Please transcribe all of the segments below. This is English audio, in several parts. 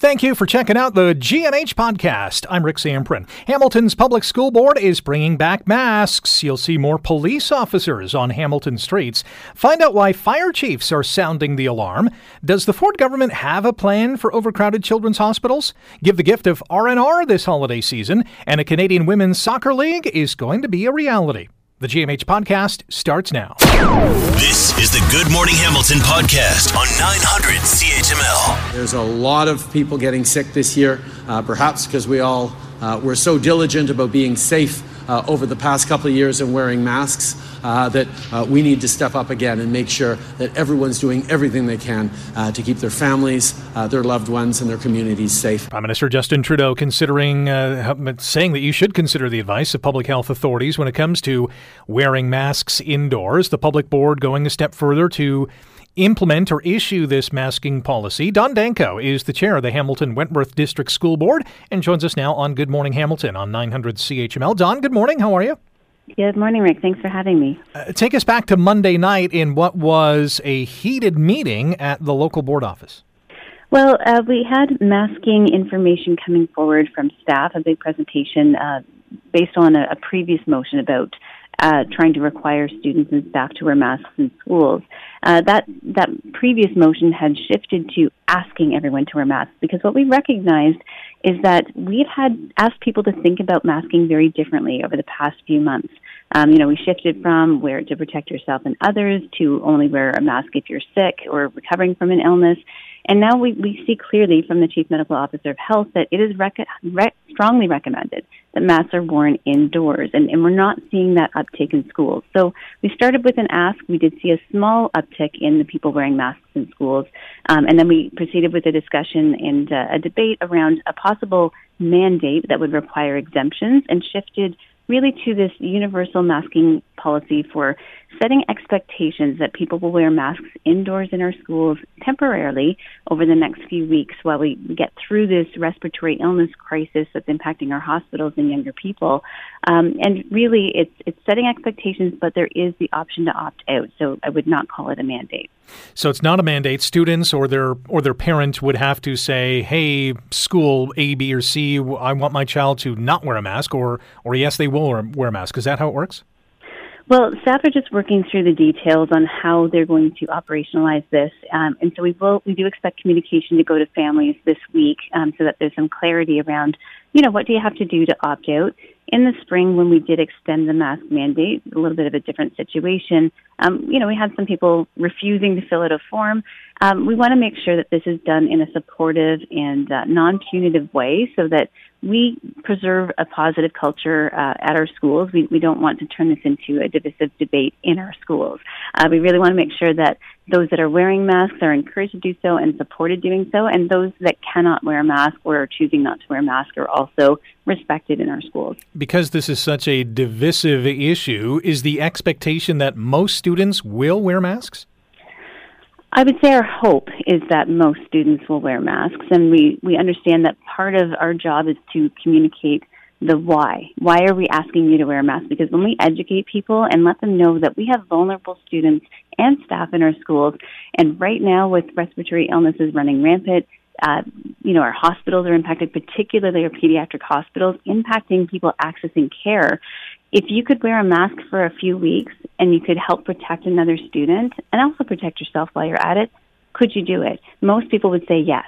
Thank you for checking out the GMH podcast. I'm Rick Zamperin. Hamilton's Public School Board is bringing back masks. You'll see more police officers on Hamilton streets. Find out why fire chiefs are sounding the alarm. Does the Ford government have a plan for overcrowded children's hospitals? Give the gift of R&R this holiday season, and a Canadian Women's Soccer League is going to be a reality. The GMH podcast starts now. This is the Good Morning Hamilton podcast on 900 CHML. There's a lot of people getting sick this year, uh, perhaps because we all uh, were so diligent about being safe uh, over the past couple of years and wearing masks uh, that uh, we need to step up again and make sure that everyone's doing everything they can uh, to keep their families, uh, their loved ones, and their communities safe. Prime Minister Justin Trudeau considering uh, saying that you should consider the advice of public health authorities when it comes to wearing masks indoors. The public board going a step further to implement or issue this masking policy. Dawn Danko is the chair of the Hamilton Wentworth District School Board and joins us now on Good Morning Hamilton on 900 CHML. Dawn, good morning. How are you? Good morning, Rick. Thanks for having me. Uh, take us back to Monday night in what was a heated meeting at the local board office. Well, uh, we had masking information coming forward from staff, a big presentation uh, based on a, a, previous motion about uh, trying to require students and staff to wear masks in schools. Uh, that that previous motion had shifted to asking everyone to wear masks because what we recognized is that we've had asked people to think about masking very differently over the past few months. Um, you know, we shifted from wear it to protect yourself and others to only wear a mask if you're sick or recovering from an illness. And now we, we see clearly from the Chief Medical Officer of Health that it is rec- rec- strongly recommended that masks are worn indoors, and, and we're not seeing that uptake in schools. So we started with an ask. We did see a small uptick in the people wearing masks in schools, um, and then we proceeded with a discussion and uh, a debate around a possible mandate that would require exemptions and shifted really to this universal masking policy for setting expectations that people will wear masks indoors in our schools temporarily over the next few weeks while we get through this respiratory illness crisis that's impacting our hospitals and younger people. Um, and really, it's it's setting expectations, but there is the option to opt out. So I would not call it a mandate. So it's not a mandate. Students or their or their parent would have to say, "Hey, school A, B, or C, I want my child to not wear a mask," or or yes, they will wear a mask. Is that how it works? Well, staff are just working through the details on how they're going to operationalize this, um, and so we will we do expect communication to go to families this week, um, so that there's some clarity around, you know, what do you have to do to opt out. In the spring, when we did extend the mask mandate, a little bit of a different situation. Um, you know, we had some people refusing to fill out a form. Um, we want to make sure that this is done in a supportive and uh, non-punitive way, so that we preserve a positive culture uh, at our schools. We, we don't want to turn this into a divisive debate in our schools. Uh, we really want to make sure that those that are wearing masks are encouraged to do so and supported doing so, and those that cannot wear a mask or are choosing not to wear a mask are also respected in our schools. Because this is such a divisive issue, is the expectation that most students will wear masks? I would say our hope is that most students will wear masks, and we, we understand that part of our job is to communicate the why. Why are we asking you to wear a mask? Because when we educate people and let them know that we have vulnerable students and staff in our schools, and right now with respiratory illnesses running rampant, uh, you know, our hospitals are impacted, particularly our pediatric hospitals, impacting people accessing care. If you could wear a mask for a few weeks and you could help protect another student and also protect yourself while you're at it, could you do it? Most people would say yes.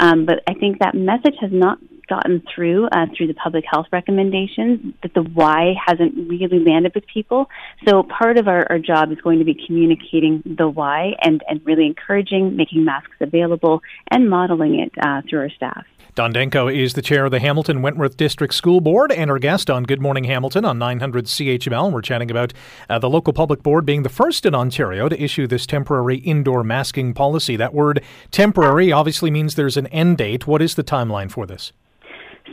Um, but I think that message has not gotten through uh, through the public health recommendations that the why hasn't really landed with people. So part of our, our job is going to be communicating the why and, and really encouraging making masks available and modeling it uh, through our staff. Dawn Danko is the chair of the Hamilton Wentworth District School Board and our guest on Good Morning Hamilton on 900 CHML. We're chatting about uh, the local public board being the first in Ontario to issue this temporary indoor masking policy. That word temporary obviously means there's an end date. What is the timeline for this?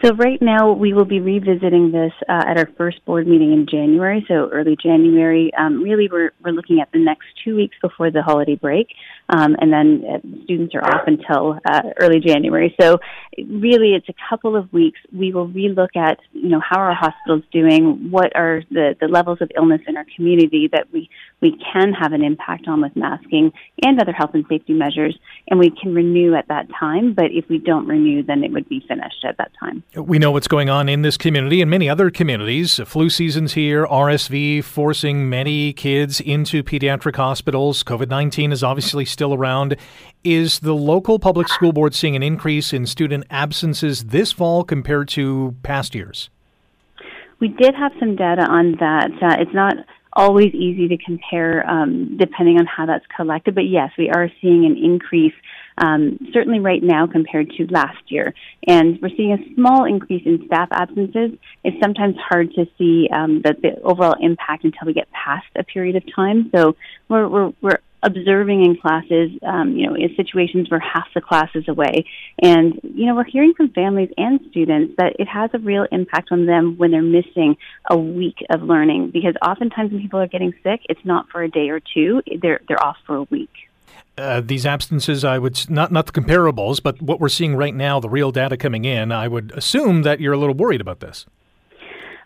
So right now we will be revisiting this uh, at our first board meeting in January, so early January. Um, really, we're we're looking at the next two weeks before the holiday break, um, and then uh, students are off until uh, early January. So really, it's a couple of weeks. We will relook at you know how our hospitals doing, what are the the levels of illness in our community that we we can have an impact on with masking and other health and safety measures, and we can renew at that time. But if we don't renew, then it would be finished at that time. We know what's going on in this community and many other communities. Flu season's here, RSV forcing many kids into pediatric hospitals. COVID 19 is obviously still around. Is the local public school board seeing an increase in student absences this fall compared to past years? We did have some data on that. Uh, it's not always easy to compare um, depending on how that's collected, but yes, we are seeing an increase um, certainly right now compared to last year. And we're seeing a small increase in staff absences. It's sometimes hard to see um, the, the overall impact until we get past a period of time. So we're, we're, we're observing in classes, um, you know, in situations where half the class is away. And, you know, we're hearing from families and students that it has a real impact on them when they're missing a week of learning because oftentimes when people are getting sick, it's not for a day or two, they're, they're off for a week. Uh, these absences, I would not not the comparables, but what we're seeing right now, the real data coming in. I would assume that you're a little worried about this.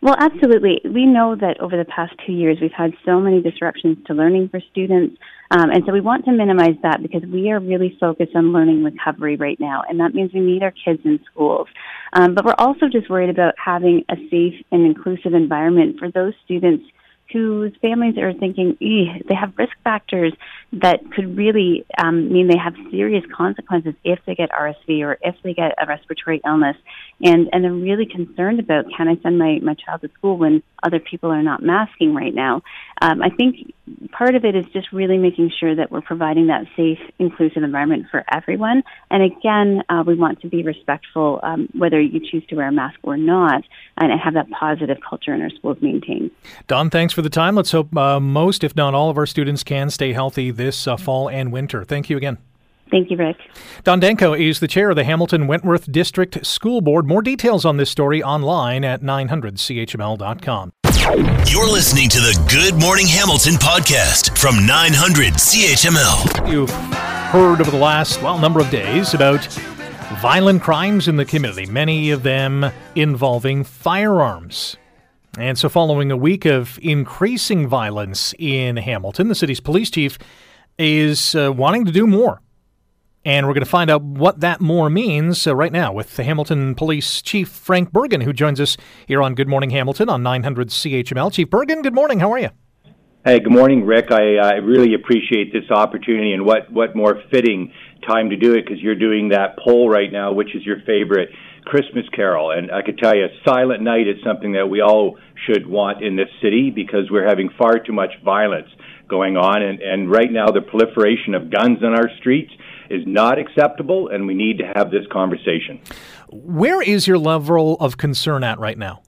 Well, absolutely. We know that over the past two years, we've had so many disruptions to learning for students. Um, and so we want to minimize that because we are really focused on learning recovery right now. And that means we need our kids in schools. Um, but we're also just worried about having a safe and inclusive environment for those students whose families are thinking they have risk factors that could really um, mean they have serious consequences if they get RSV or if they get a respiratory illness, and and they're really concerned about can I send my my child to school when other people are not masking right now. Um, I think part of it is just really making sure that we're providing that safe, inclusive environment for everyone. And again, uh, we want to be respectful um, whether you choose to wear a mask or not, and have that positive culture in our schools maintained. Dawn, thanks for the time. Let's hope uh, most, if not all, of our students can stay healthy this uh, fall and winter. Thank you again. Thank you, Rick. Dawn Danko is the chair of the Hamilton Wentworth District School Board. More details on this story online at 900CHML.com. You're listening to the Good Morning Hamilton podcast from 900 CHML. You've heard over the last, well, number of days about violent crimes in the community, many of them involving firearms. And so, following a week of increasing violence in Hamilton, the city's police chief is uh, wanting to do more. And we're going to find out what that more means uh, right now with the Hamilton Police Chief Frank Bergen, who joins us here on Good Morning Hamilton on 900 CHML. Chief Bergen, good morning. How are you? Hey, good morning, Rick. I, I really appreciate this opportunity, and what, what more fitting time to do it because you're doing that poll right now, which is your favorite Christmas carol. And I could tell you, Silent Night is something that we all should want in this city because we're having far too much violence going on. And, and right now, the proliferation of guns on our streets is not acceptable, and we need to have this conversation. Where is your level of concern at right now?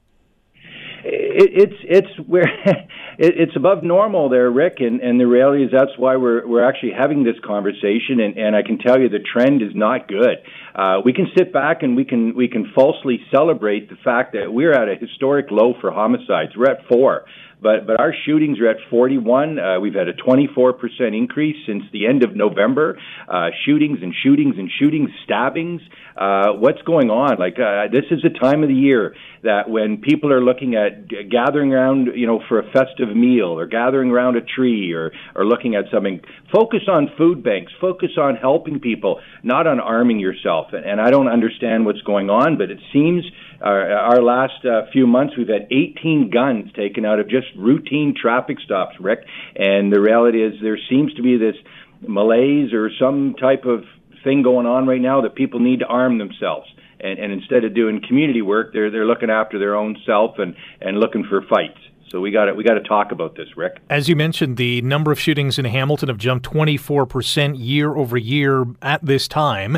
It, it's it's where it, it's above normal there, Rick, and, and the reality is that's why we're we're actually having this conversation, and, and I can tell you the trend is not good. Uh, we can sit back and we can we can falsely celebrate the fact that we're at a historic low for homicides. We're at four. But but our shootings are at 41. Uh, we've had a 24 percent increase since the end of November. Uh, shootings and shootings and shootings, stabbings. Uh, what's going on? Like uh, this is a time of the year that when people are looking at gathering around, you know, for a festive meal or gathering around a tree or or looking at something, focus on food banks. Focus on helping people, not on arming yourself. And, and I don't understand what's going on, but it seems our, our last uh, few months, we've had 18 guns taken out of just routine traffic stops, Rick. And the reality is, there seems to be this malaise or some type of thing going on right now that people need to arm themselves. And, and instead of doing community work, they're they're looking after their own self and and looking for fights. So we got we got to talk about this, Rick. As you mentioned, the number of shootings in Hamilton have jumped 24% year over year at this time.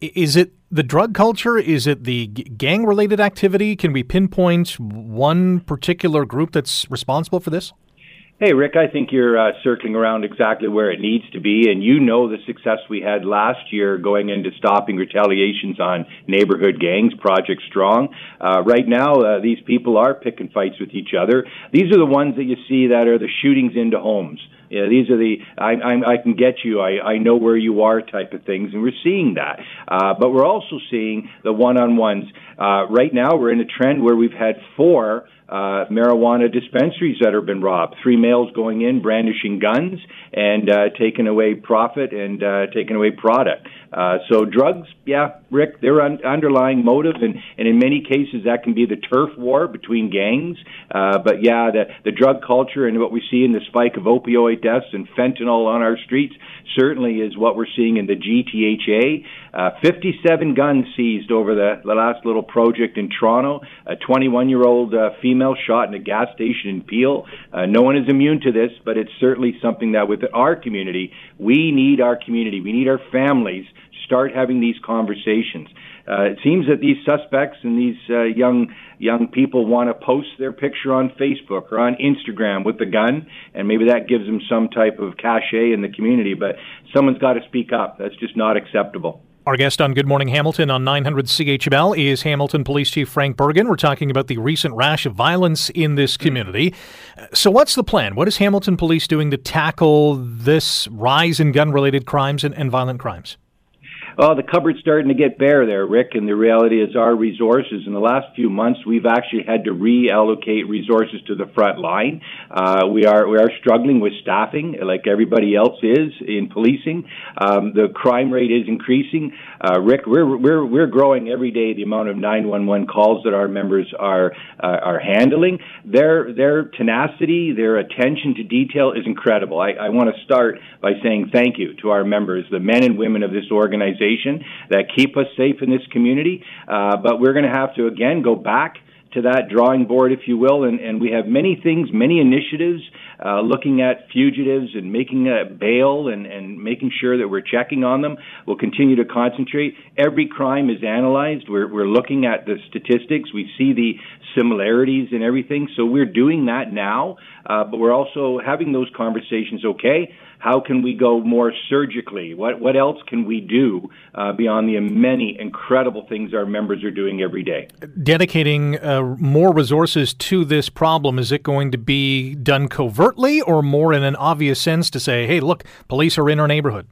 Is it the drug culture? Is it the gang related activity? Can we pinpoint one particular group that's responsible for this? Hey, Rick, I think you're uh, circling around exactly where it needs to be, and you know the success we had last year going into stopping retaliations on neighborhood gangs, Project Strong. Uh, right now, uh, these people are picking fights with each other. These are the ones that you see that are the shootings into homes. Yeah, these are the I, I, I can get you. I, I know where you are type of things, and we're seeing that. Uh, but we're also seeing the one-on-ones. Uh, right now, we're in a trend where we've had four uh, marijuana dispensaries that have been robbed. Three males going in brandishing guns and uh, taking away profit and uh, taking away product. Uh, so drugs, yeah, Rick, they're un- underlying motive, and, and in many cases that can be the turf war between gangs. Uh, but yeah, the, the drug culture and what we see in the spike of opioid deaths and fentanyl on our streets certainly is what we're seeing in the GTHA. Uh, 57 guns seized over the, the last little project in Toronto. A 21 year old uh, female shot in a gas station in Peel. Uh, no one is immune to this, but it's certainly something that with our community, we need our community, we need our families to start having these conversations. Uh, it seems that these suspects and these uh, young young people want to post their picture on Facebook or on Instagram with the gun, and maybe that gives them some type of cachet in the community. But someone's got to speak up. That's just not acceptable. Our guest on Good Morning Hamilton on 900 CHML is Hamilton Police Chief Frank Bergen. We're talking about the recent rash of violence in this community. So, what's the plan? What is Hamilton Police doing to tackle this rise in gun related crimes and, and violent crimes? Oh, the cupboard's starting to get bare there, Rick, and the reality is our resources. In the last few months, we've actually had to reallocate resources to the front line. Uh, we are we are struggling with staffing, like everybody else is in policing. Um, the crime rate is increasing. Uh, Rick, we're we're we're growing every day the amount of 911 calls that our members are uh, are handling. Their their tenacity, their attention to detail is incredible. I, I want to start by saying thank you to our members, the men and women of this organization that keep us safe in this community. Uh, but we're going to have to again go back to that drawing board, if you will, and, and we have many things, many initiatives uh, looking at fugitives and making a bail and, and making sure that we're checking on them. We'll continue to concentrate. Every crime is analyzed. We're, we're looking at the statistics. We see the similarities and everything. So we're doing that now, uh, but we're also having those conversations. Okay, how can we go more surgically? What what else can we do uh, beyond the many incredible things our members are doing every day? Dedicating uh, more resources to this problem is it going to be done covertly or more in an obvious sense to say, hey, look, police are in our neighborhood?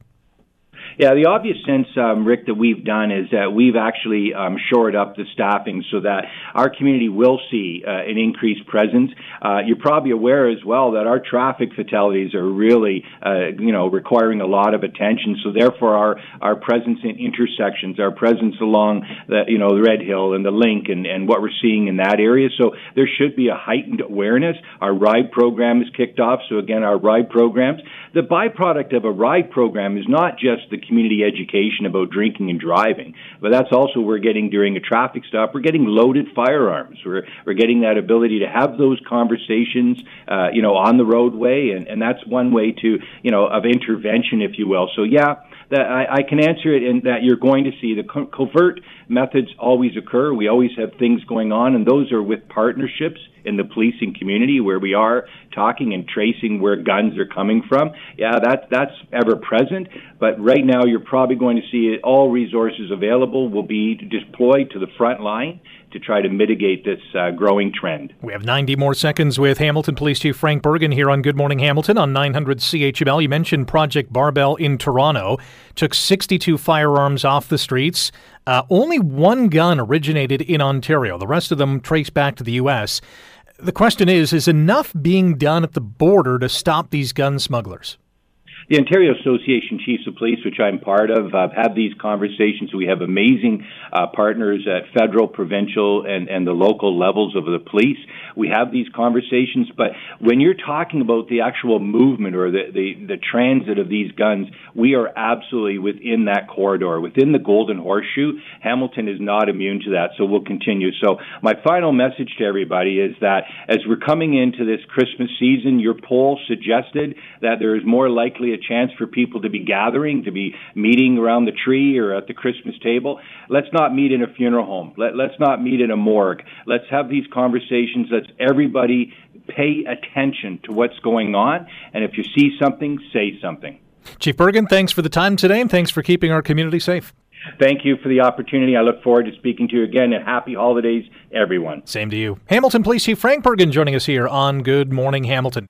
Yeah, the obvious sense, um, Rick, that we've done is that we've actually um, shored up the staffing so that our community will see uh, an increased presence. Uh, you're probably aware as well that our traffic fatalities are really, uh, you know, requiring a lot of attention. So therefore, our our presence in intersections, our presence along the, you know, the Red Hill and the Link, and, and what we're seeing in that area. So there should be a heightened awareness. Our ride program is kicked off. So again, our ride programs. The byproduct of a ride program is not just the community education about drinking and driving. But that's also we're getting during a traffic stop. We're getting loaded firearms. We're we're getting that ability to have those conversations, uh, you know, on the roadway, and and that's one way to you know of intervention, if you will. So yeah, that I, I can answer it in that you're going to see the co- covert methods always occur. We always have things going on, and those are with partnerships in the policing community where we are talking and tracing where guns are coming from. Yeah, that's that's ever present. But right now, you're probably going to see it, all resources available will be deployed to the front line to try to mitigate this uh, growing trend. We have 90 more seconds with Hamilton Police Chief Frank Bergen here on Good Morning Hamilton on 900 CHML. You mentioned Project Barbell in Toronto. Took 62 firearms off the streets. Uh, only one gun originated in Ontario. The rest of them traced back to the U.S. The question is Is enough being done at the border to stop these gun smugglers? The Ontario Association Chiefs of Police, which I'm part of, uh, have these conversations. We have amazing uh, partners at federal, provincial, and, and the local levels of the police. We have these conversations, but when you're talking about the actual movement or the, the, the transit of these guns, we are absolutely within that corridor, within the Golden Horseshoe. Hamilton is not immune to that, so we'll continue. So my final message to everybody is that as we're coming into this Christmas season, your poll suggested that there is more likely a chance for people to be gathering, to be meeting around the tree or at the Christmas table. Let's not meet in a funeral home. Let, let's not meet in a morgue. Let's have these conversations. Let's everybody pay attention to what's going on. And if you see something, say something. Chief Bergen, thanks for the time today and thanks for keeping our community safe. Thank you for the opportunity. I look forward to speaking to you again and happy holidays, everyone. Same to you. Hamilton Police Chief Frank Bergen joining us here on Good Morning Hamilton.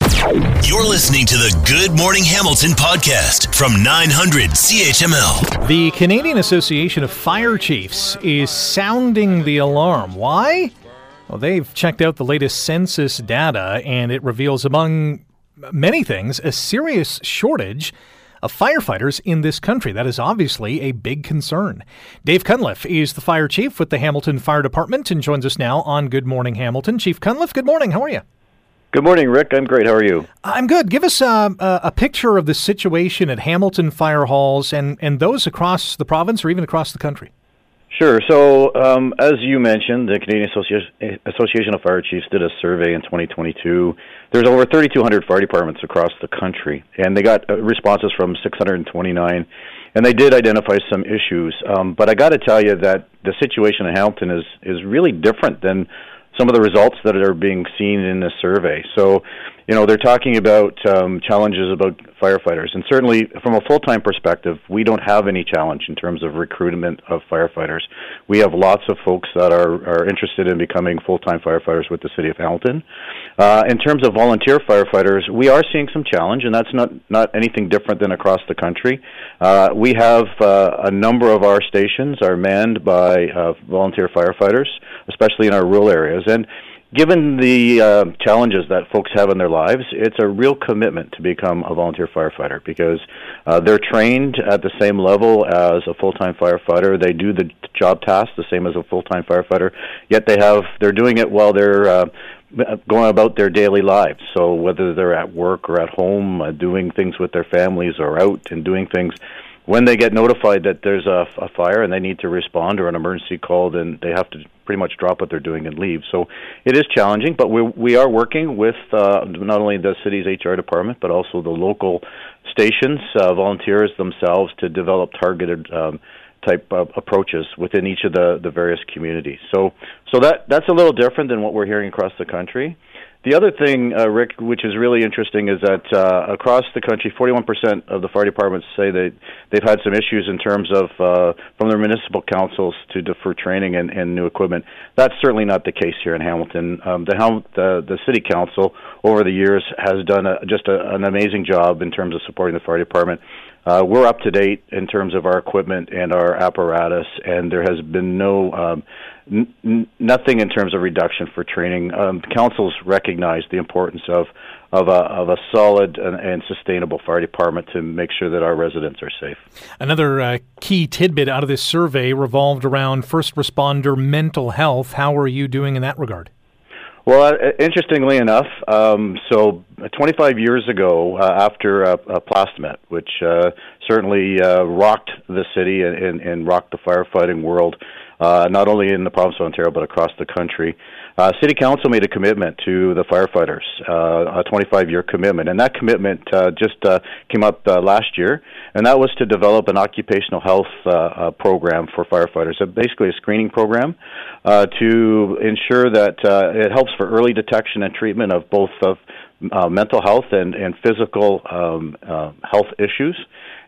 You're listening to the Good Morning Hamilton podcast from 900 CHML. The Canadian Association of Fire Chiefs is sounding the alarm. Why? Well, they've checked out the latest census data, and it reveals, among many things, a serious shortage of firefighters in this country. That is obviously a big concern. Dave Cunliffe is the fire chief with the Hamilton Fire Department and joins us now on Good Morning Hamilton. Chief Cunliffe, good morning. How are you? Good morning, Rick. I'm great. How are you? I'm good. Give us uh, a picture of the situation at Hamilton fire halls and, and those across the province or even across the country. Sure. So, um, as you mentioned, the Canadian Association of Fire Chiefs did a survey in 2022. There's over 3,200 fire departments across the country, and they got uh, responses from 629, and they did identify some issues. Um, but I got to tell you that the situation in Hamilton is is really different than some of the results that are being seen in this survey. So, you know, they're talking about um, challenges about firefighters, and certainly from a full-time perspective, we don't have any challenge in terms of recruitment of firefighters. We have lots of folks that are are interested in becoming full-time firefighters with the city of Hamilton. Uh, in terms of volunteer firefighters, we are seeing some challenge, and that's not not anything different than across the country. Uh, we have uh, a number of our stations are manned by uh, volunteer firefighters, especially in our rural areas, and given the uh, challenges that folks have in their lives, it's a real commitment to become a volunteer firefighter because uh, they're trained at the same level as a full-time firefighter. They do the job tasks the same as a full-time firefighter, yet they have they're doing it while they're uh, going about their daily lives. So whether they're at work or at home, uh, doing things with their families or out and doing things when they get notified that there's a, a fire and they need to respond or an emergency call, then they have to pretty much drop what they're doing and leave. So it is challenging, but we we are working with uh, not only the city's HR department but also the local stations, uh, volunteers themselves to develop targeted. Um, type of approaches within each of the, the various communities. So so that that's a little different than what we're hearing across the country. The other thing, uh, Rick, which is really interesting, is that uh, across the country, 41% of the fire departments say that they've had some issues in terms of uh, from their municipal councils to defer training and, and new equipment. That's certainly not the case here in Hamilton. Um, the, the the city council over the years has done a, just a, an amazing job in terms of supporting the fire department. Uh, we're up to date in terms of our equipment and our apparatus, and there has been no um, n- nothing in terms of reduction for training. Um, councils recognize the importance of of a, of a solid and, and, sustainable fire department to make sure that our residents are safe. Another uh, key tidbit out of this survey revolved around first responder mental health. How are you doing in that regard? Well, uh, interestingly enough, um, so 25 years ago, uh, after uh, uh, Plastimet, which uh, certainly uh, rocked the city and, and, and rocked the firefighting world, uh, not only in the province of Ontario but across the country. Uh, City Council made a commitment to the firefighters, uh, a 25-year commitment, and that commitment uh, just uh, came up uh, last year, and that was to develop an occupational health program for firefighters, basically a screening program uh, to ensure that uh, it helps for early detection and treatment of both of uh, mental health and, and physical um, uh, health issues.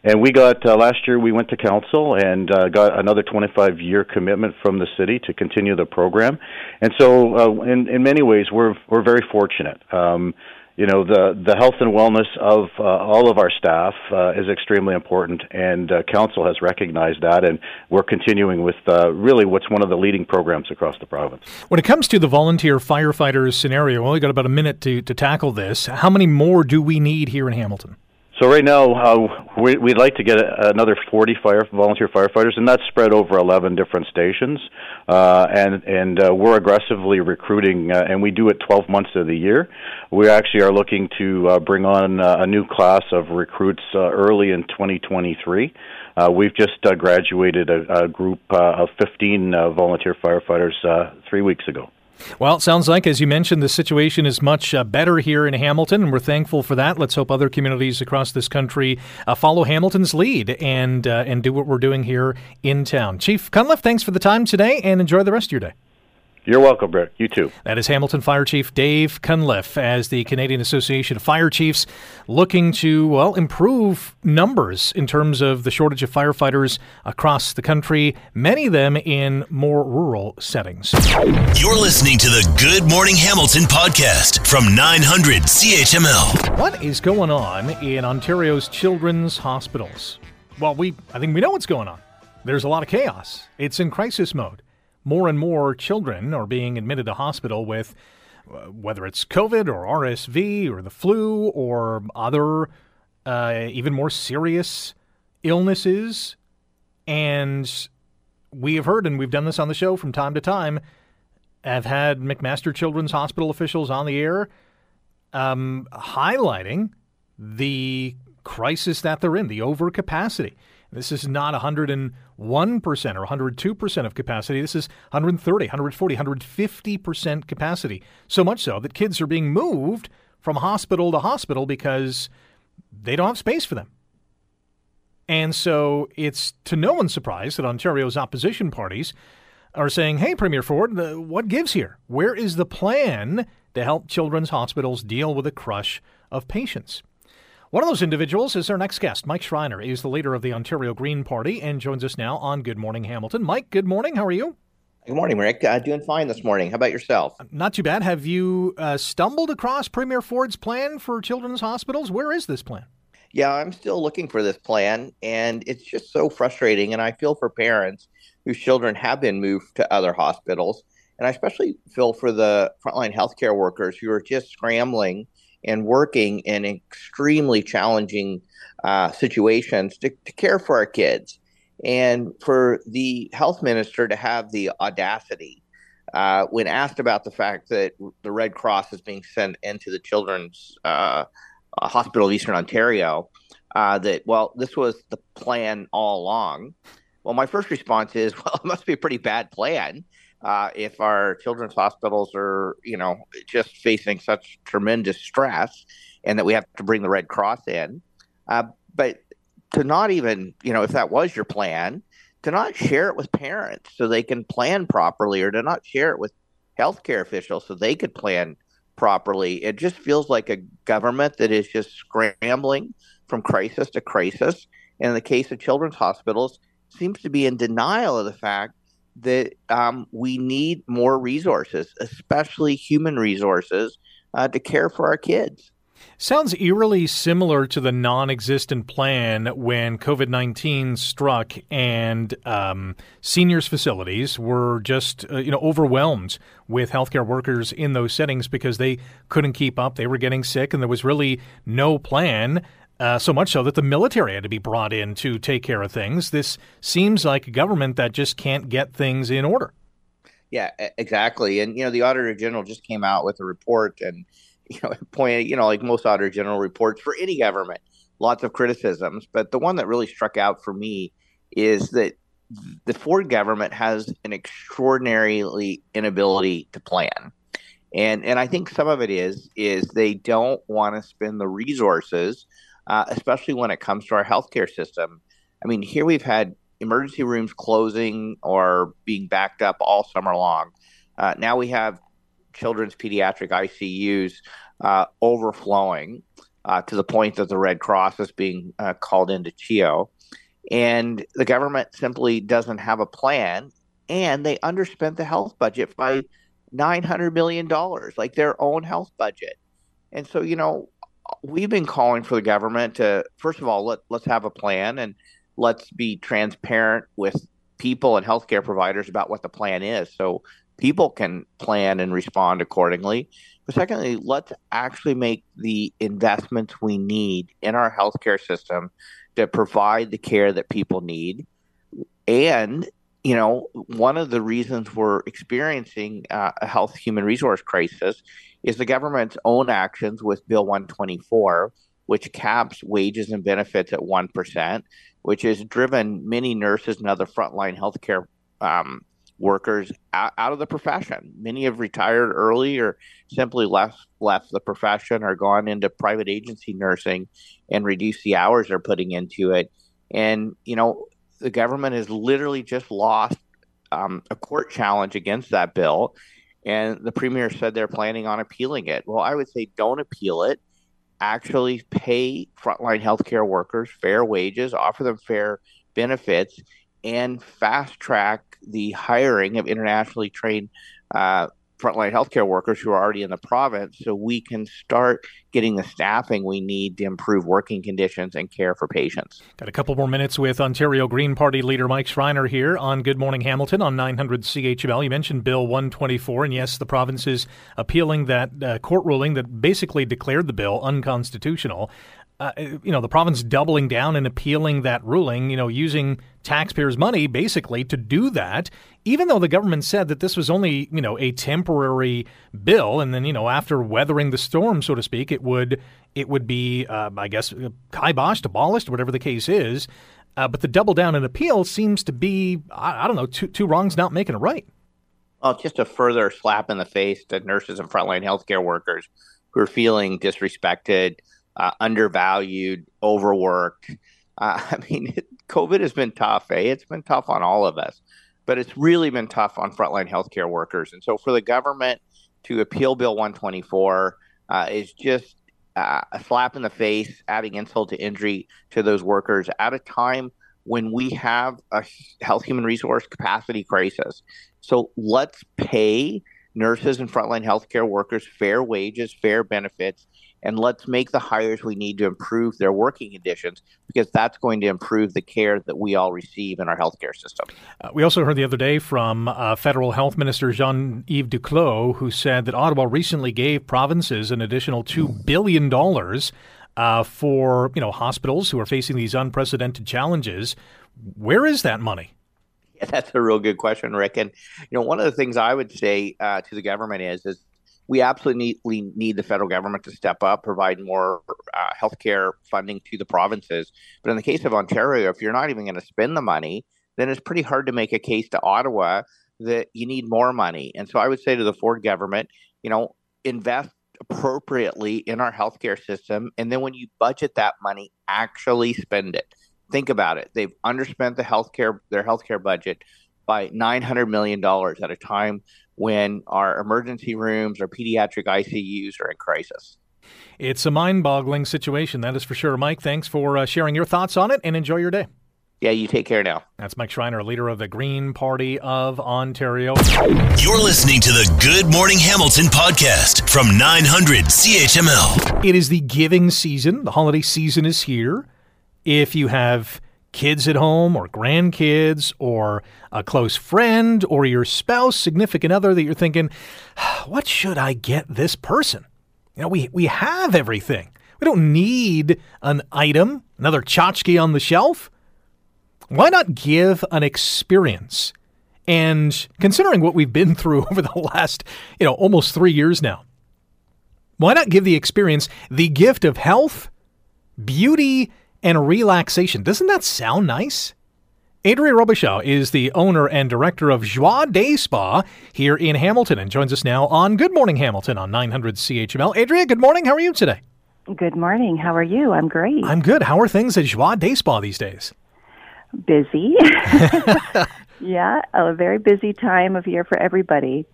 And we got uh, last year we went to council and uh, got another 25 year commitment from the city to continue the program. And so, uh, in in many ways, we're we're very fortunate. Um, you know the the health and wellness of uh, all of our staff uh, is extremely important, and uh, council has recognized that, and we're continuing with uh, really what's one of the leading programs across the province. When it comes to the volunteer firefighters scenario, we only got about a minute to to tackle this. How many more do we need here in Hamilton? So right now, uh, we, would like to get another 40 fire volunteer firefighters, and that's spread over 11 different stations. Uh, and and uh, we're aggressively recruiting, uh, and we do it 12 months of the year. We actually are looking to uh, bring on uh, a new class of recruits early in 2023. we've just graduated a, a group of 15 volunteer firefighters three weeks ago. Well, it sounds like, as you mentioned, the situation is much uh, better here in Hamilton, and we're thankful for that. Let's hope other communities across this country uh, follow Hamilton's lead and uh, and do what we're doing here in town. Chief Cunliffe, thanks for the time today, and enjoy the rest of your day. You're welcome, Brett. You too. That is Hamilton Fire Chief Dave Cunliffe as the Canadian Association of Fire Chiefs looking to, well, improve numbers in terms of the shortage of firefighters across the country, many of them in more rural settings. You're listening to the Good Morning Hamilton podcast from 900 CHML. What is going on in Ontario's children's hospitals? Well, we I think we know what's going on. There's a lot of chaos. It's in crisis mode more and more children are being admitted to hospital with uh, whether it's COVID or RSV or the flu or other uh, even more serious illnesses. And we have heard, and we've done this on the show from time to time, have had McMaster Children's Hospital officials on the air um, highlighting the crisis that they're in, the overcapacity. This is not 101% or 102% of capacity. This is 130, 140, 150% capacity. So much so that kids are being moved from hospital to hospital because they don't have space for them. And so it's to no one's surprise that Ontario's opposition parties are saying, hey, Premier Ford, what gives here? Where is the plan to help children's hospitals deal with a crush of patients? One of those individuals is our next guest. Mike Schreiner is the leader of the Ontario Green Party and joins us now on Good Morning Hamilton. Mike, good morning. How are you? Good morning, Rick. Uh, doing fine this morning. How about yourself? Not too bad. Have you uh, stumbled across Premier Ford's plan for children's hospitals? Where is this plan? Yeah, I'm still looking for this plan, and it's just so frustrating. And I feel for parents whose children have been moved to other hospitals. And I especially feel for the frontline healthcare workers who are just scrambling and working in extremely challenging uh, situations to, to care for our kids. And for the health minister to have the audacity, uh, when asked about the fact that the Red Cross is being sent into the Children's uh, Hospital of Eastern Ontario, uh, that, well, this was the plan all along. Well, my first response is, well, it must be a pretty bad plan uh, if our children's hospitals are, you know, just facing such tremendous stress and that we have to bring the Red Cross in. Uh, but to not even, you know, if that was your plan, to not share it with parents so they can plan properly or to not share it with healthcare officials so they could plan properly. It just feels like a government that is just scrambling from crisis to crisis. And in the case of children's hospitals, seems to be in denial of the fact that um, we need more resources, especially human resources, uh, to care for our kids. Sounds eerily similar to the non existent plan when COVID 19 struck and um, seniors' facilities were just uh, you know, overwhelmed with healthcare workers in those settings because they couldn't keep up. They were getting sick, and there was really no plan uh, so much so that the military had to be brought in to take care of things. This seems like a government that just can't get things in order. Yeah, exactly. And you know, the Auditor General just came out with a report, and you know, pointed, you know, like most Auditor General reports for any government, lots of criticisms. But the one that really struck out for me is that the Ford government has an extraordinarily inability to plan. And and I think some of it is is they don't want to spend the resources uh, especially when it comes to our healthcare system. I mean, here we've had emergency rooms closing or being backed up all summer long. Uh, now we have children's pediatric ICUs uh, overflowing uh, to the point that the Red Cross is being uh, called into CHEO. And the government simply doesn't have a plan, and they underspent the health budget by $900 million, like their own health budget. And so, you know, we've been calling for the government to first of all let let's have a plan and let's be transparent with people and healthcare providers about what the plan is so people can plan and respond accordingly. But secondly, let's actually make the investments we need in our healthcare system to provide the care that people need. And, you know, one of the reasons we're experiencing uh, a health human resource crisis is the government's own actions with Bill 124, which caps wages and benefits at 1%, which has driven many nurses and other frontline healthcare um, workers out, out, of the profession. Many have retired early or simply left left the profession or gone into private agency nursing and reduced the hours they're putting into it. And you know, the government has literally just lost um, a court challenge against that bill, and the premier said they're planning on appealing it. Well, I would say don't appeal it. Actually, pay frontline healthcare workers fair wages, offer them fair benefits, and fast track the hiring of internationally trained uh, frontline healthcare workers who are already in the province so we can start getting the staffing we need to improve working conditions and care for patients. Got a couple more minutes with Ontario Green Party leader Mike Schreiner here on Good Morning Hamilton on 900 CHML. You mentioned Bill 124, and yes, the province is appealing that uh, court ruling that basically declared the bill unconstitutional uh, you know, the province doubling down and appealing that ruling, you know, using taxpayers' money basically to do that, even though the government said that this was only, you know, a temporary bill, and then, you know, after weathering the storm, so to speak, it would it would be, uh, I guess, kiboshed, abolished, whatever the case is. Uh, but the double down and appeal seems to be, I, I don't know, two, two wrongs not making a right. Well, just a further slap in the face to nurses and frontline healthcare workers who are feeling disrespected uh, undervalued, overworked. Uh, I mean, it, COVID has been tough, eh? It's been tough on all of us, but it's really been tough on frontline healthcare workers. And so for the government to appeal Bill 124 uh, is just uh, a slap in the face, adding insult to injury to those workers at a time when we have a health human resource capacity crisis. So let's pay nurses and frontline healthcare workers fair wages, fair benefits, and let's make the hires we need to improve their working conditions because that's going to improve the care that we all receive in our healthcare system. Uh, we also heard the other day from uh, Federal Health Minister Jean Yves Duclos, who said that Ottawa recently gave provinces an additional $2 billion. Uh, for you know hospitals who are facing these unprecedented challenges, where is that money? Yeah, that's a real good question, Rick. And you know, one of the things I would say uh, to the government is, is we absolutely need, the federal government to step up, provide more uh, healthcare funding to the provinces. But in the case of Ontario, if you're not even going to spend the money, then it's pretty hard to make a case to Ottawa that you need more money. And so I would say to the Ford government, you know, invest appropriately in our healthcare system. And then when you budget that money, actually spend it. Think about it. They've underspent the healthcare their healthcare budget by $900 million at a time when our emergency rooms, our pediatric ICUs are in crisis. It's a mind boggling situation, that is for sure. Mike, thanks for uh, sharing your thoughts on it and enjoy your day. Yeah, you take care now. That's Mike Schreiner, leader of the Green Party of Ontario. You're listening to the Good Morning Hamilton podcast from 900 CHML. It is the giving season. The holiday season is here. If you have kids at home or grandkids or a close friend or your spouse, significant other that you're thinking, what should I get this person? You know, we, we have everything. We don't need an item, another tchotchke on the shelf. Why not give an experience? And considering what we've been through over the last, you know, almost three years now, why not give the experience the gift of health, beauty, and relaxation. Doesn't that sound nice? Adria Robichaud is the owner and director of Joie Day Spa here in Hamilton and joins us now on Good Morning Hamilton on 900 CHML. Adria, good morning. How are you today? Good morning. How are you? I'm great. I'm good. How are things at Joie Day Spa these days? Busy. yeah, a very busy time of year for everybody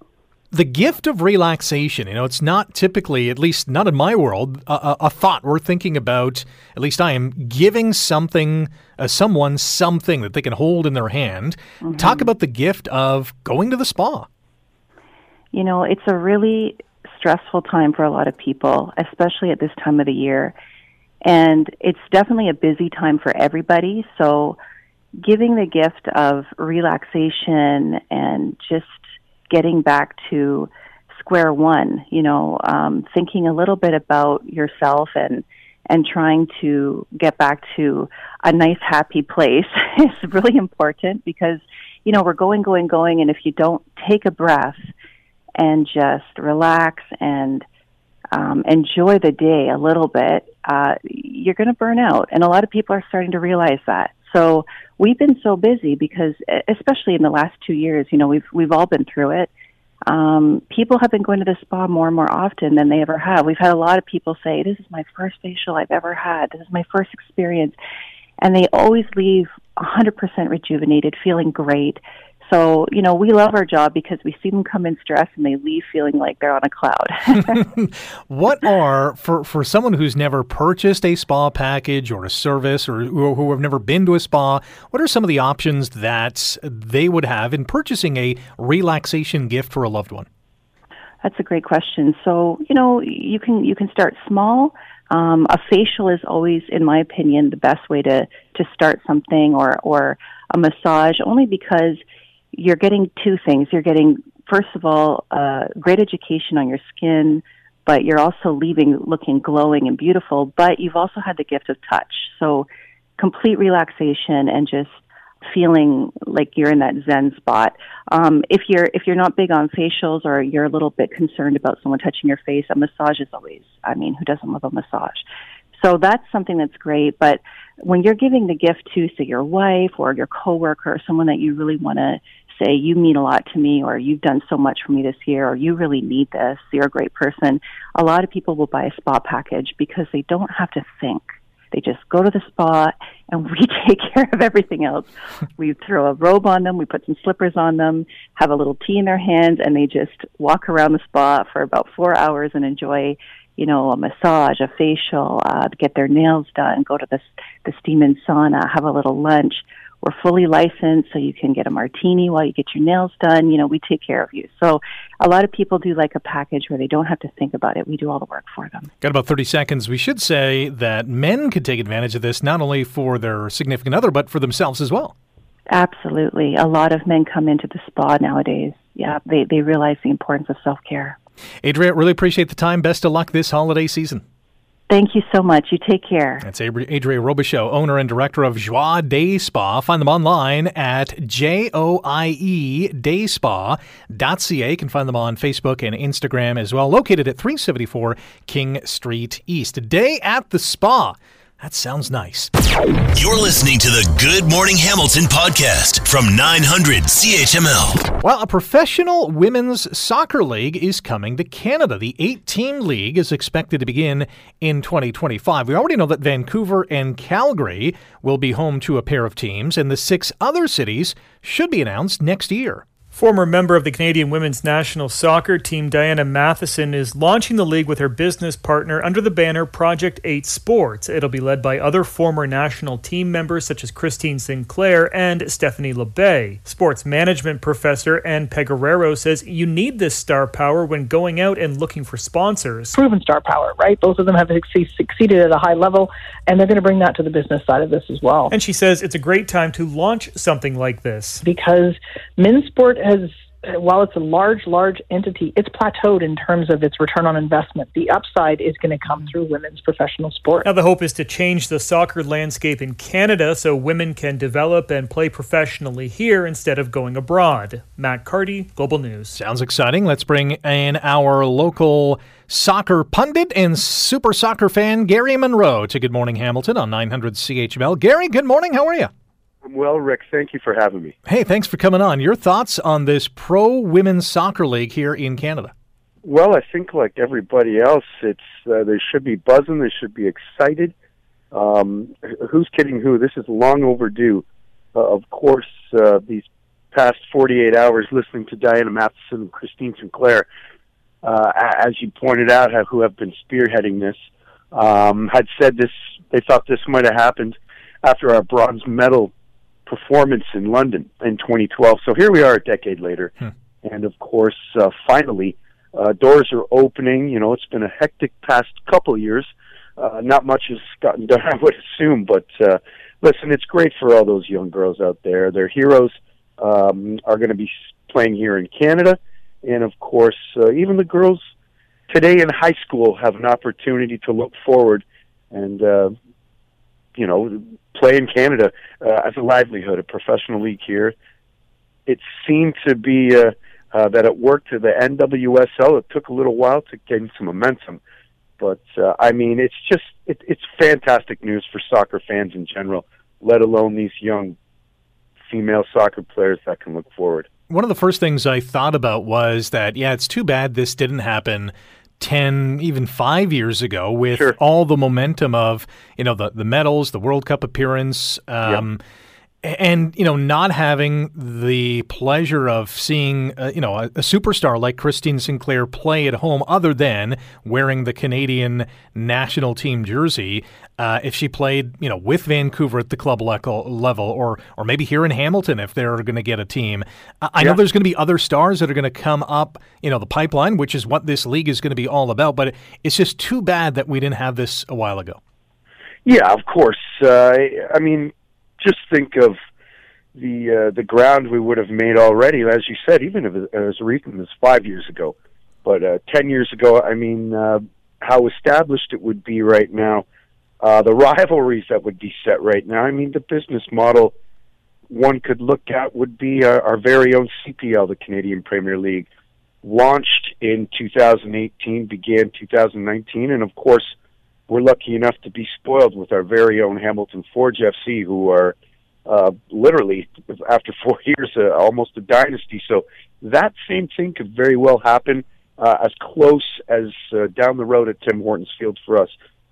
the gift of relaxation, you know, it's not typically, at least not in my world, a, a thought we're thinking about. At least I am giving something, uh, someone something that they can hold in their hand. Mm-hmm. Talk about the gift of going to the spa. You know, it's a really stressful time for a lot of people, especially at this time of the year. And it's definitely a busy time for everybody. So, giving the gift of relaxation and just getting back to square one, you know, um, thinking a little bit about yourself and and trying to get back to a nice happy place is really important because you know we're going going going and if you don't take a breath and just relax and um, enjoy the day a little bit uh, you're going to burn out. And a lot of people are starting to realize that so we've been so busy because, especially in the last two years, you know, we've we've all been through it. Um, people have been going to the spa more and more often than they ever have. We've had a lot of people say, "This is my first facial I've ever had. This is my first experience," and they always leave 100% rejuvenated, feeling great. So, you know, we love our job because we see them come in stressed and they leave feeling like they're on a cloud. what are, for, for someone who's never purchased a spa package or a service or who, who have never been to a spa, what are some of the options that they would have in purchasing a relaxation gift for a loved one? That's a great question. So, you know, you can you can start small. Um, a facial is always, in my opinion, the best way to to start something, or or a massage, only because you're getting two things. You're getting, first of all, uh, great education on your skin, but you're also leaving looking glowing and beautiful. But you've also had the gift of touch, so complete relaxation and just feeling like you're in that zen spot. Um, if you're if you're not big on facials or you're a little bit concerned about someone touching your face, a massage is always. I mean, who doesn't love a massage? So that's something that's great. But when you're giving the gift to, say, your wife or your coworker or someone that you really want to say, you mean a lot to me, or you've done so much for me this year, or you really need this, you're a great person, a lot of people will buy a spa package because they don't have to think. They just go to the spa and we take care of everything else. we throw a robe on them, we put some slippers on them, have a little tea in their hands, and they just walk around the spa for about four hours and enjoy you know, a massage, a facial, uh, get their nails done, go to the, the steam and sauna, have a little lunch. We're fully licensed, so you can get a martini while you get your nails done. You know, we take care of you. So a lot of people do like a package where they don't have to think about it. We do all the work for them. Got about 30 seconds. We should say that men could take advantage of this not only for their significant other, but for themselves as well. Absolutely. A lot of men come into the spa nowadays. Yeah, they, they realize the importance of self care. Adria, really appreciate the time. Best of luck this holiday season. Thank you so much. You take care. That's Adria Robichaux, owner and director of Joie Day Spa. Find them online at J-O-I-E dayspa.ca. You can find them on Facebook and Instagram as well. Located at 374 King Street East. Day at the Spa. That sounds nice. You're listening to the Good Morning Hamilton podcast from 900 CHML. Well, a professional women's soccer league is coming to Canada. The eight team league is expected to begin in 2025. We already know that Vancouver and Calgary will be home to a pair of teams, and the six other cities should be announced next year. Former member of the Canadian women's national soccer team, Diana Matheson, is launching the league with her business partner under the banner Project 8 Sports. It'll be led by other former national team members such as Christine Sinclair and Stephanie Labbé. Sports management professor Ann Pegoraro says you need this star power when going out and looking for sponsors. Proven star power, right? Both of them have succeeded at a high level, and they're going to bring that to the business side of this as well. And she says it's a great time to launch something like this. Because men's sport has while it's a large, large entity, it's plateaued in terms of its return on investment. The upside is going to come through women's professional sport. Now, the hope is to change the soccer landscape in Canada so women can develop and play professionally here instead of going abroad. Matt Carty, Global News. Sounds exciting. Let's bring in our local soccer pundit and super soccer fan, Gary Monroe, to Good Morning Hamilton on 900 CHML. Gary, good morning. How are you? I'm well, Rick. Thank you for having me. Hey, thanks for coming on. Your thoughts on this pro women's soccer league here in Canada? Well, I think like everybody else, it's uh, they should be buzzing. They should be excited. Um, who's kidding who? This is long overdue. Uh, of course, uh, these past 48 hours listening to Diana Matheson and Christine Sinclair, uh, as you pointed out, have, who have been spearheading this, um, had said this. They thought this might have happened after our bronze medal performance in London in 2012. So here we are a decade later, hmm. and of course, uh, finally, uh, doors are opening. You know, it's been a hectic past couple of years. Uh, not much has gotten done, I would assume, but uh, listen, it's great for all those young girls out there. Their heroes um, are going to be playing here in Canada, and of course, uh, even the girls today in high school have an opportunity to look forward and uh, you know play in Canada uh, as a livelihood, a professional league here. It seemed to be uh, uh, that it worked to the NWSL. It took a little while to gain some momentum, but uh, I mean, it's just it, it's fantastic news for soccer fans in general, let alone these young female soccer players that can look forward. One of the first things I thought about was that, yeah, it's too bad this didn't happen 10 even 5 years ago with sure. all the momentum of you know the the medals the world cup appearance um, and you know not having the pleasure of seeing uh, you know a, a, superstar like Christine Sinclair play at home other than wearing the Canadian national team jersey uh, if she played you know with Vancouver at the club level or or maybe here in Hamilton if they're going to get a team. I, I yeah. know there's going to be other stars that are going to come up you know the pipeline which is what this league is going to be all about but it's just too bad that we didn't have this a while ago. Yeah of course. Uh, I mean just think of the uh, the ground we would have made already, as you said, even if as recent as five years ago. But uh, ten years ago, I mean, uh, how established it would be right now, uh, the rivalries that would be set right now. I mean, the business model one could look at would be our, our very own CPL, the Canadian Premier League, launched in 2018, began 2019, and of course we're lucky enough to be spoiled with our very own Hamilton Forge FC, who are uh, literally after four years uh, almost a dynasty. So that same thing could very well happen uh, as close as uh, down the road at Tim Hortons Field for us,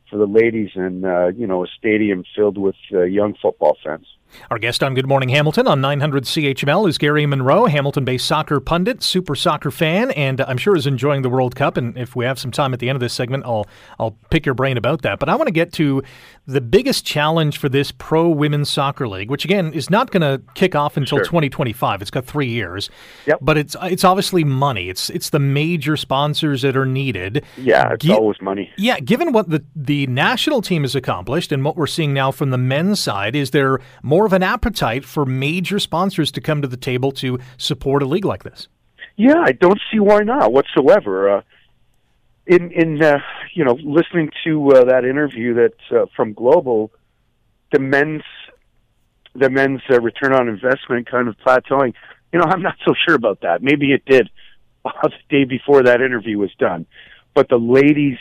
for the ladies, and uh, you know a stadium filled with uh, young football fans. Our guest on Good Morning Hamilton on 900 CHML is Gary Monroe, Hamilton based soccer pundit, super soccer fan, and I'm sure is enjoying the World Cup. And if we have some time at the end of this segment, I'll, I'll pick your brain about that. But I want to get to the biggest challenge for this pro women's soccer league, which again is not going to kick off until sure. 2025. It's got three years. Yep. But it's it's obviously money. It's it's the major sponsors that are needed. Yeah, it's G- always money. Yeah, given what the, the national team has accomplished and what we're seeing now from the men's side, is there more more of an appetite for major sponsors to come to the table to support a league like this. Yeah, I don't see why not whatsoever. Uh, in in uh, you know listening to uh, that interview that uh, from Global, the men's the men's uh, return on investment kind of plateauing. You know, I'm not so sure about that. Maybe it did uh, the day before that interview was done, but the ladies'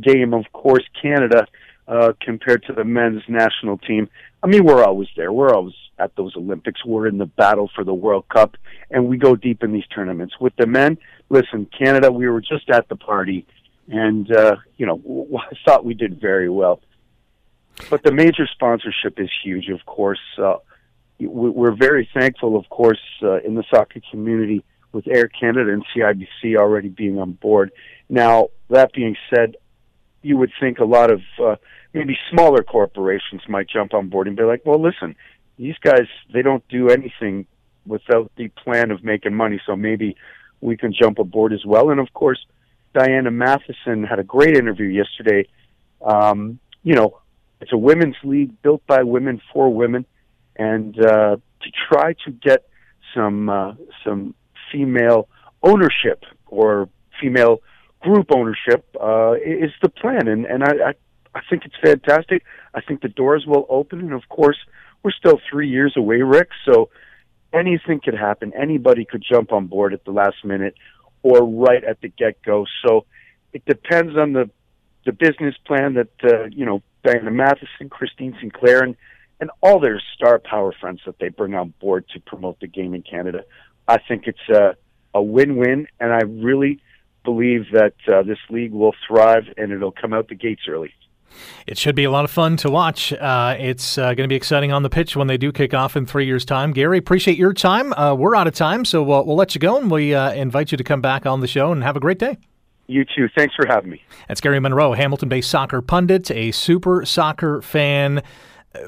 game, of course, Canada uh, compared to the men's national team. I mean, we're always there. We're always at those Olympics. We're in the battle for the World Cup, and we go deep in these tournaments. With the men, listen, Canada, we were just at the party, and uh, you know, I thought we did very well. But the major sponsorship is huge, of course. Uh, we're very thankful, of course, uh, in the soccer community with Air Canada and CIBC already being on board. Now, that being said, you would think a lot of uh, maybe smaller corporations might jump on board and be like, well, listen, these guys, they don't do anything without the plan of making money, so maybe we can jump aboard as well. And of course, Diana Matheson had a great interview yesterday. Um, you know, it's a women's league built by women for women, and uh, to try to get some uh, some female ownership or female group ownership uh, is the plan, and and I, I I think it's fantastic. I think the doors will open, and of course, we're still three years away, Rick. So anything could happen. Anybody could jump on board at the last minute or right at the get go. So it depends on the the business plan that uh, you know Diana Matheson, Christine Sinclair, and and all their star power friends that they bring on board to promote the game in Canada. I think it's a a win win, and I really believe that uh, this league will thrive and it'll come out the gates early. It should be a lot of fun to watch. Uh, it's uh, going to be exciting on the pitch when they do kick off in three years' time. Gary, appreciate your time. Uh, we're out of time, so we'll, we'll let you go, and we uh, invite you to come back on the show and have a great day. You too. Thanks for having me. That's Gary Monroe, Hamilton based soccer pundit, a super soccer fan.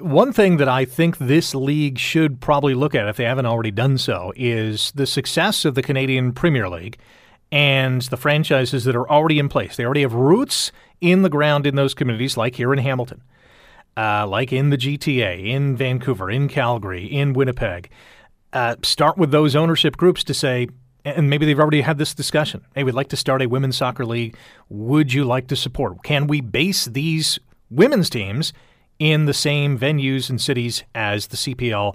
One thing that I think this league should probably look at, if they haven't already done so, is the success of the Canadian Premier League and the franchises that are already in place. They already have roots in the ground in those communities, like here in Hamilton, uh, like in the GTA, in Vancouver, in Calgary, in Winnipeg. Uh, start with those ownership groups to say, and maybe they've already had this discussion. Hey, we'd like to start a women's soccer league. Would you like to support? Can we base these women's teams in the same venues and cities as the CPL